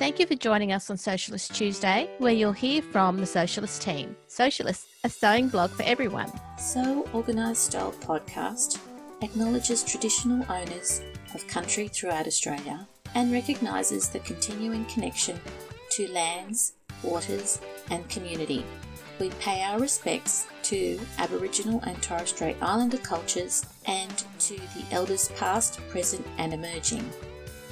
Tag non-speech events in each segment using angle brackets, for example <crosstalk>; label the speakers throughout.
Speaker 1: Thank you for joining us on Sewcialist Tuesday, where you'll hear from the Sewcialist team. Sewcialist, a sewing blog for everyone.
Speaker 2: Sew Organised Style podcast acknowledges traditional owners of country throughout Australia and recognises the continuing connection to lands, waters, and community. We pay our respects to Aboriginal and Torres Strait Islander cultures and to the elders past, present, and emerging.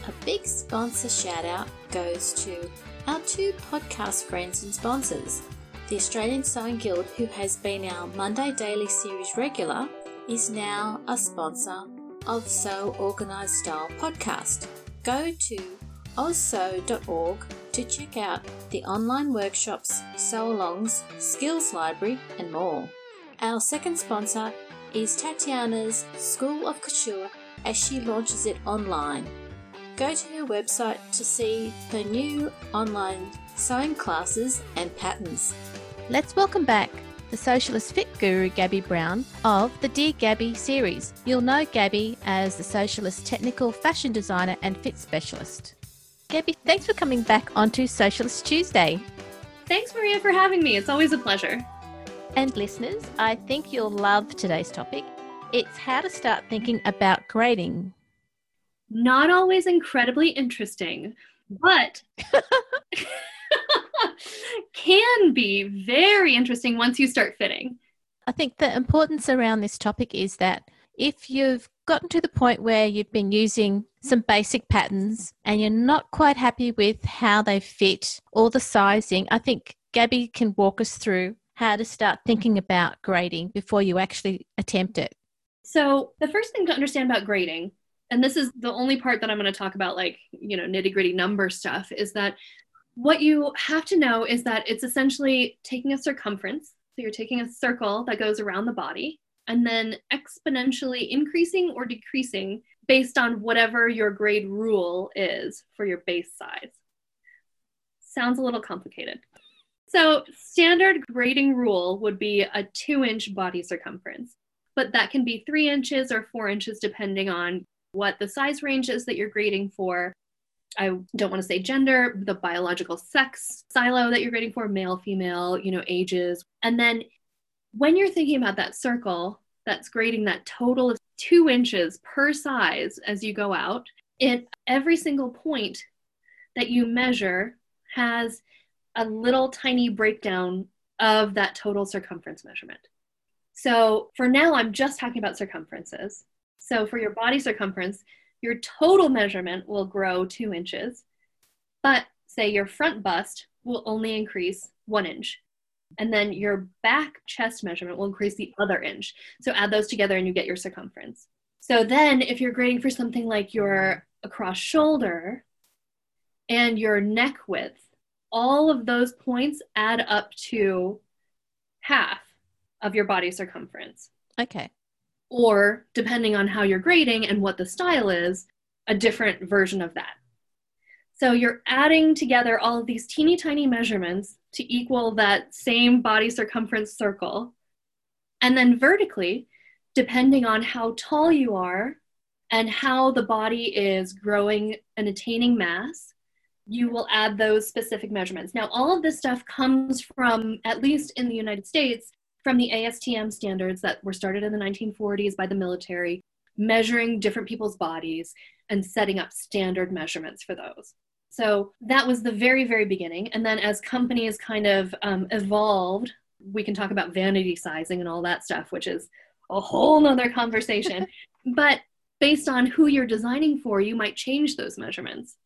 Speaker 2: A big sponsor shout out goes to our two podcast friends and sponsors. The Australian Sewing Guild, who has been our Monday Daily Series regular, is now a sponsor of Sew Organised Style podcast. Go to ozsew.org to check out the online workshops, sew alongs, skills library, and more. Our second sponsor is Tatiana's School of Couture as she launches it online go to her website to see her new online sewing classes and patterns.
Speaker 1: Let's welcome back the Sewcialist fit guru Gabby Brown of the Dear Gabby series. You'll know Gabby as the Sewcialist technical fashion designer and fit specialist. Gabby, thanks for coming back onto Sewcialist Tuesday.
Speaker 3: Thanks, Maria, for having me. It's always a pleasure.
Speaker 1: And listeners, I think you'll love today's topic. It's how to start thinking about grading
Speaker 3: not always incredibly interesting, but <laughs> can be very interesting once you start fitting.
Speaker 1: I think the importance around this topic is that if you've gotten to the point where you've been using some basic patterns and you're not quite happy with how they fit or the sizing, I think Gabby can walk us through how to start thinking about grading before you actually attempt it.
Speaker 3: So, the first thing to understand about grading and this is the only part that I'm going to talk about, like, you know, nitty gritty number stuff, is that what you have to know is that it's essentially taking a circumference. So you're taking a circle that goes around the body and then exponentially increasing or decreasing based on whatever your grade rule is for your base size. Sounds a little complicated. So, standard grading rule would be a two inch body circumference, but that can be three inches or four inches depending on what the size range is that you're grading for. I don't want to say gender, the biological sex silo that you're grading for, male, female, you know, ages. And then when you're thinking about that circle that's grading that total of two inches per size as you go out, it every single point that you measure has a little tiny breakdown of that total circumference measurement. So for now, I'm just talking about circumferences. So for your body circumference, your total measurement will grow two inches, but say your front bust will only increase one inch. And then your back chest measurement will increase the other inch. So add those together and you get your circumference. So then if you're grading for something like your across shoulder and your neck width, all of those points add up to half of your body circumference.
Speaker 1: Okay
Speaker 3: or depending on how you're grading and what the style is, a different version of that. So you're adding together all of these teeny tiny measurements to equal that same body circumference circle. And then vertically, depending on how tall you are and how the body is growing and attaining mass, you will add those specific measurements. Now, all of this stuff comes from, at least in the United States, from the ASTM standards that were started in the 1940s by the military, measuring different people's bodies and setting up standard measurements for those. So that was the very, very beginning. And then as companies kind of um, evolved, we can talk about vanity sizing and all that stuff, which is a whole nother conversation. <laughs> but based on who you're designing for, you might change those measurements.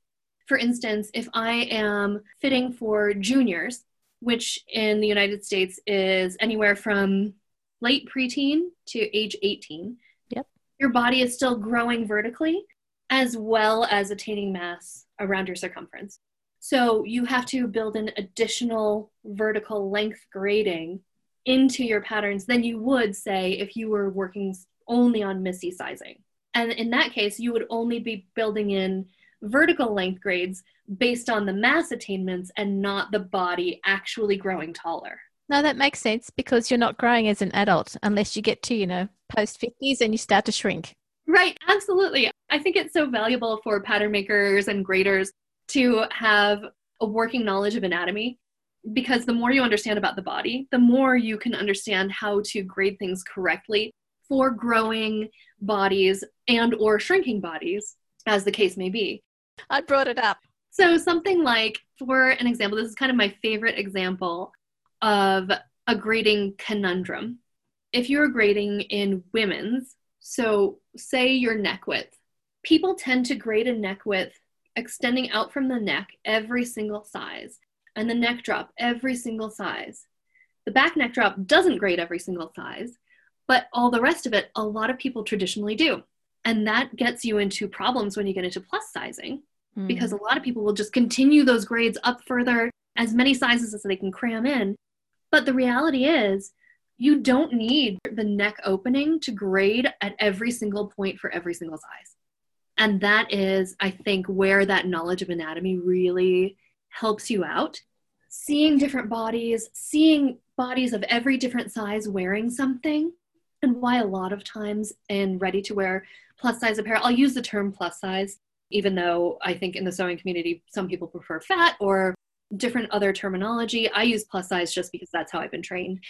Speaker 3: For instance, if I am fitting for juniors, which in the United States is anywhere from late preteen to age 18.
Speaker 1: Yep.
Speaker 3: Your body is still growing vertically as well as attaining mass around your circumference. So you have to build an additional vertical length grading into your patterns than you would say if you were working only on Missy sizing. And in that case, you would only be building in vertical length grades based on the mass attainments and not the body actually growing taller.
Speaker 1: No, that makes sense because you're not growing as an adult unless you get to, you know, post 50s and you start to shrink.
Speaker 3: Right, absolutely. I think it's so valuable for pattern makers and graders to have a working knowledge of anatomy because the more you understand about the body, the more you can understand how to grade things correctly for growing bodies and or shrinking bodies as the case may be.
Speaker 1: I brought it up.
Speaker 3: So something like for an example, this is kind of my favorite example of a grading conundrum. If you're grading in women's, so say your neck width, people tend to grade a neck width extending out from the neck every single size and the neck drop every single size. The back neck drop doesn't grade every single size, but all the rest of it, a lot of people traditionally do. And that gets you into problems when you get into plus sizing mm. because a lot of people will just continue those grades up further, as many sizes as they can cram in. But the reality is, you don't need the neck opening to grade at every single point for every single size. And that is, I think, where that knowledge of anatomy really helps you out. Seeing different bodies, seeing bodies of every different size wearing something, and why a lot of times in ready to wear plus size apparel, I'll use the term plus size, even though I think in the sewing community, some people prefer fat or different other terminology. I use plus size just because that's how I've been trained.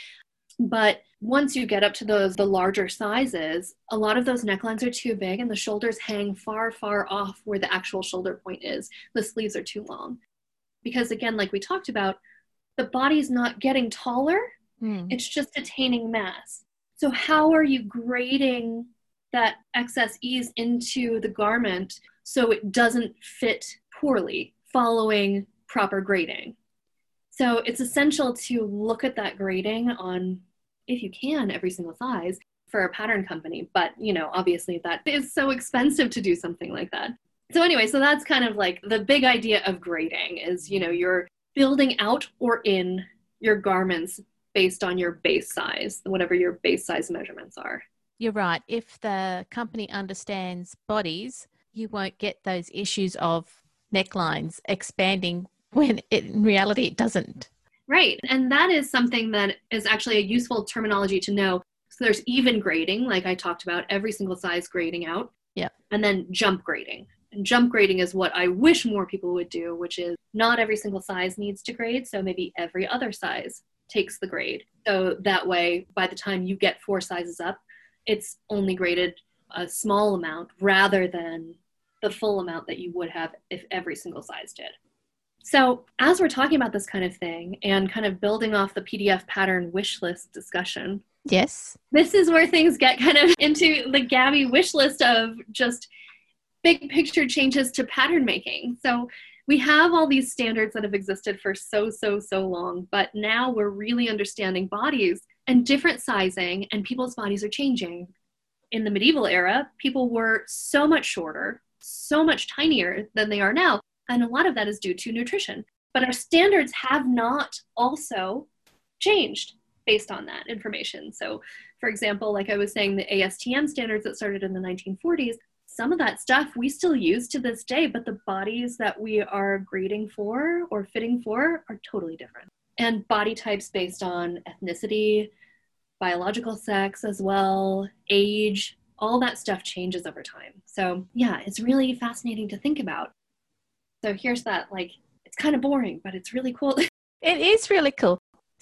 Speaker 3: But once you get up to those the larger sizes, a lot of those necklines are too big and the shoulders hang far, far off where the actual shoulder point is. The sleeves are too long because again like we talked about the body's not getting taller mm. it's just attaining mass so how are you grading that excess ease into the garment so it doesn't fit poorly following proper grading. So it's essential to look at that grading on if you can every single size for a pattern company but you know obviously that is so expensive to do something like that. So anyway so that's kind of like the big idea of grading is you know you're building out or in your garments based on your base size whatever your base size measurements are
Speaker 1: you're right. If the company understands bodies you won't get those issues of necklines expanding <laughs> when it, in reality it doesn't.
Speaker 3: Right. And that is something that is actually a useful terminology to know. So there's even grading like i talked about every single size grading out.
Speaker 1: Yeah.
Speaker 3: And then jump grading. And jump grading is what I wish more people would do, which is not every single size needs to grade. So maybe every other size takes the grade. So that way, by the time you get four sizes up, it's only graded a small amount rather than the full amount that you would have if every single size did. So, as we're talking about this kind of thing and kind of building off the PDF pattern wish list discussion,
Speaker 1: yes,
Speaker 3: this is where things get kind of <laughs> into the Gabby wish list of just big picture changes to pattern making. So we have all these standards that have existed for so, so, so long, but now we're really understanding bodies and different sizing, and people's bodies are changing. In the medieval era, people were so much shorter, so much tinier than they are now, and a lot of that is due to nutrition. But our standards have not also changed based on that information. So, for example, like I was saying, the ASTM standards that started in the 1940s, some of that stuff we still use to this day, but the bodies that we are grading for or fitting for are totally different. And body types based on ethnicity, biological sex as well, age, all that stuff changes over time. So, yeah, it's really fascinating to think about. So, here's that like, it's kind of boring, but it's really cool. <laughs>
Speaker 1: it is really cool.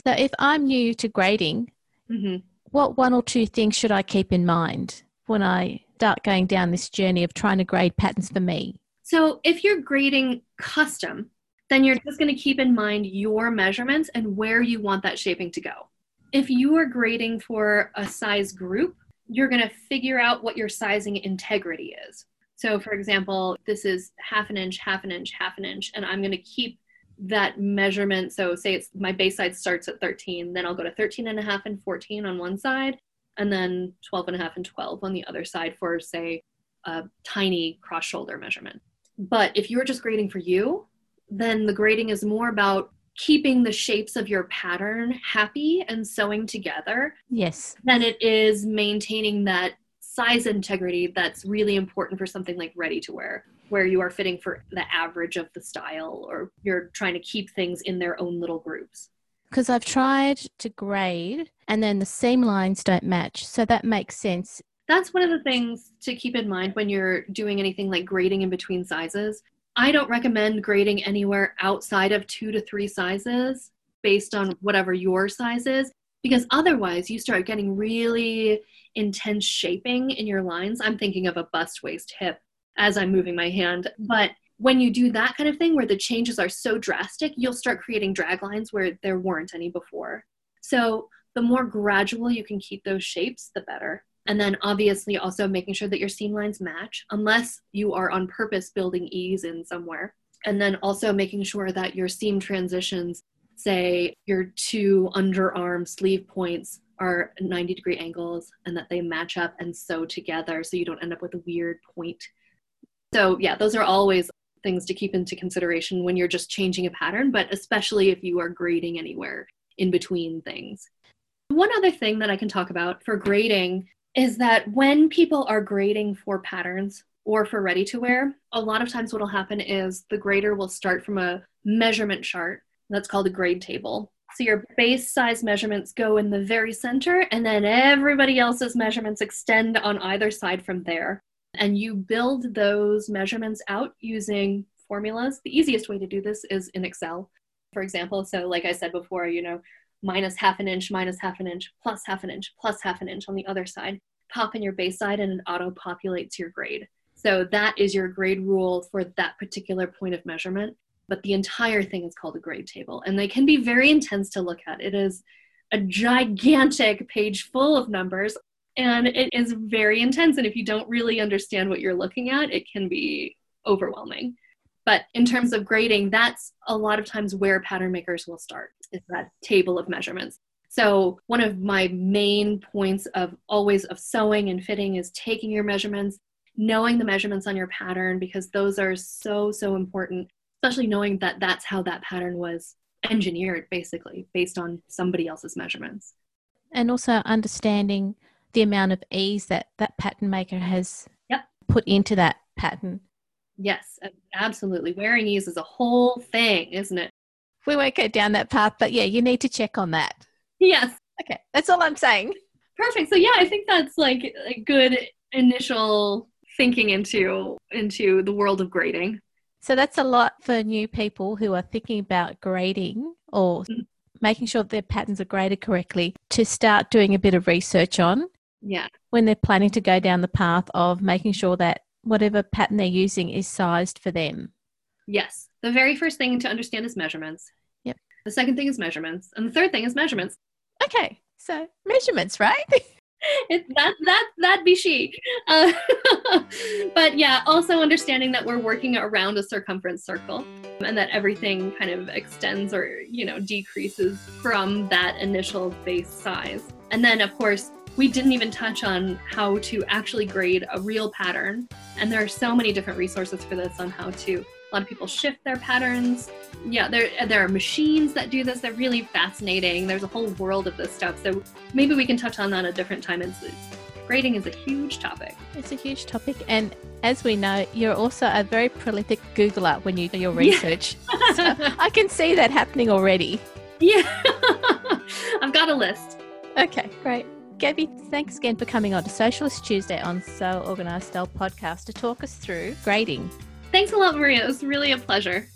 Speaker 1: So, if I'm new to grading, mm-hmm. what one or two things should I keep in mind when I start going down this journey of trying to grade patterns for me?
Speaker 3: So, if you're grading custom, then you're just going to keep in mind your measurements and where you want that shaping to go. If you are grading for a size group, you're going to figure out what your sizing integrity is. So, for example, this is half an inch, half an inch, half an inch, and I'm going to keep that measurement. So, say it's my base size starts at 13, then I'll go to 13 and a half and 14 on one side, and then 12 and a half and 12 on the other side for say a tiny cross shoulder measurement but if you're just grading for you then the grading is more about keeping the shapes of your pattern happy and sewing together
Speaker 1: yes
Speaker 3: than it is maintaining that size integrity that's really important for something like ready to wear where you are fitting for the average of the style or you're trying to keep things in their own little groups
Speaker 1: because I've tried to grade and then the seam lines don't match. So that makes sense.
Speaker 3: That's one of the things to keep in mind when you're doing anything like grading in between sizes. I don't recommend grading anywhere outside of two to three sizes based on whatever your size is, because otherwise you start getting really intense shaping in your lines. I'm thinking of a bust, waist, hip as I'm moving my hand. But when you do that kind of thing where the changes are so drastic, you'll start creating drag lines where there weren't any before. So the more gradual you can keep those shapes, the better. And then obviously also making sure that your seam lines match, unless you are on purpose building ease in somewhere. And then also making sure that your seam transitions, say your two underarm sleeve points, are 90 degree angles and that they match up and sew together so you don't end up with a weird point. So, yeah, those are always things to keep into consideration when you're just changing a pattern, but especially if you are grading anywhere in between things. One other thing that I can talk about for grading is that when people are grading for patterns or for ready to wear, a lot of times what will happen is the grader will start from a measurement chart that's called a grade table. So your base size measurements go in the very center, and then everybody else's measurements extend on either side from there. And you build those measurements out using formulas. The easiest way to do this is in Excel, for example. So, like I said before, you know, minus half an inch, minus half an inch, plus half an inch, plus half an inch on the other side. Pop in your base side and it auto populates your grade. So that is your grade rule for that particular point of measurement but the entire thing is called a grade table. And they can be very intense to look at. It is a gigantic page full of numbers and it is very intense. And if you don't really understand what you're looking at, it can be overwhelming. But in terms of grading, that's a lot of times where pattern makers will start is that table of measurements. So one of my main points of always of sewing and fitting is taking your measurements, knowing the measurements on your pattern because those are so so important especially knowing that that's how that pattern was engineered basically based on somebody else's measurements
Speaker 1: and also understanding the amount of ease that that pattern maker has
Speaker 3: yep.
Speaker 1: put into that pattern
Speaker 3: yes absolutely wearing ease is a whole thing isn't it
Speaker 1: we won't go down that path but yeah you need to check on that
Speaker 3: yes
Speaker 1: okay that's all i'm saying
Speaker 3: perfect so yeah i think that's like a good initial thinking into into the world of grading
Speaker 1: so that's a lot for new people who are thinking about grading or mm. making sure their patterns are graded correctly to start doing a bit of research on.
Speaker 3: Yeah.
Speaker 1: When they're planning to go down the path of making sure that whatever pattern they're using is sized for them.
Speaker 3: Yes. The very first thing to understand is measurements.
Speaker 1: Yep.
Speaker 3: The second thing is measurements. And the third thing is measurements.
Speaker 1: Okay. So measurements, right? <laughs>
Speaker 3: it, that that that be she. Uh, <laughs> but yeah, also understanding that we're working around a circumference circle and that everything kind of extends or you know decreases from that initial base size. And then of course we didn't even touch on how to actually grade a real pattern. And there are so many different resources for this on how to a lot of people shift their patterns. Yeah, there there are machines that do this. They're really fascinating. There's a whole world of this stuff. So maybe we can touch on that at a different time. It's, grading is a huge topic.
Speaker 1: It's a huge topic, and as we know, you're also a very prolific Googler when you do your research. Yeah. so I can see that happening already.
Speaker 3: Yeah, <laughs> I've got a list.
Speaker 1: Okay, great. Gabby, thanks again for coming on to Sewcialist Tuesday on Sew Organised Style podcast to talk us through grading.
Speaker 3: Thanks a lot, Maria. It was really a pleasure.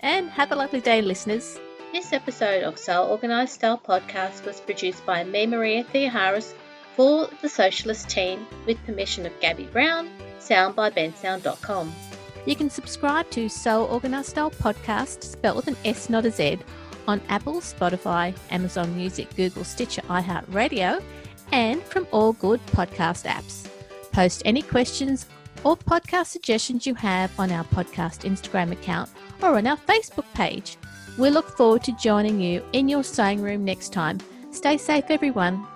Speaker 1: And have a lovely day, listeners. This episode of Sew Organised Style podcast was produced by me, Maria Theoharis, for the Sewcialist team with permission of Gabby Brown, sound by bensound.com. You can subscribe to Sew Organised Style podcast, spelled with an S, not a Z, on Apple, Spotify, Amazon Music, Google, Stitcher, iHeartRadio, and from all good podcast apps. Post any questions or podcast suggestions you have on our podcast Instagram account or on our Facebook page. We look forward to joining you in your sewing room next time. Stay safe, everyone.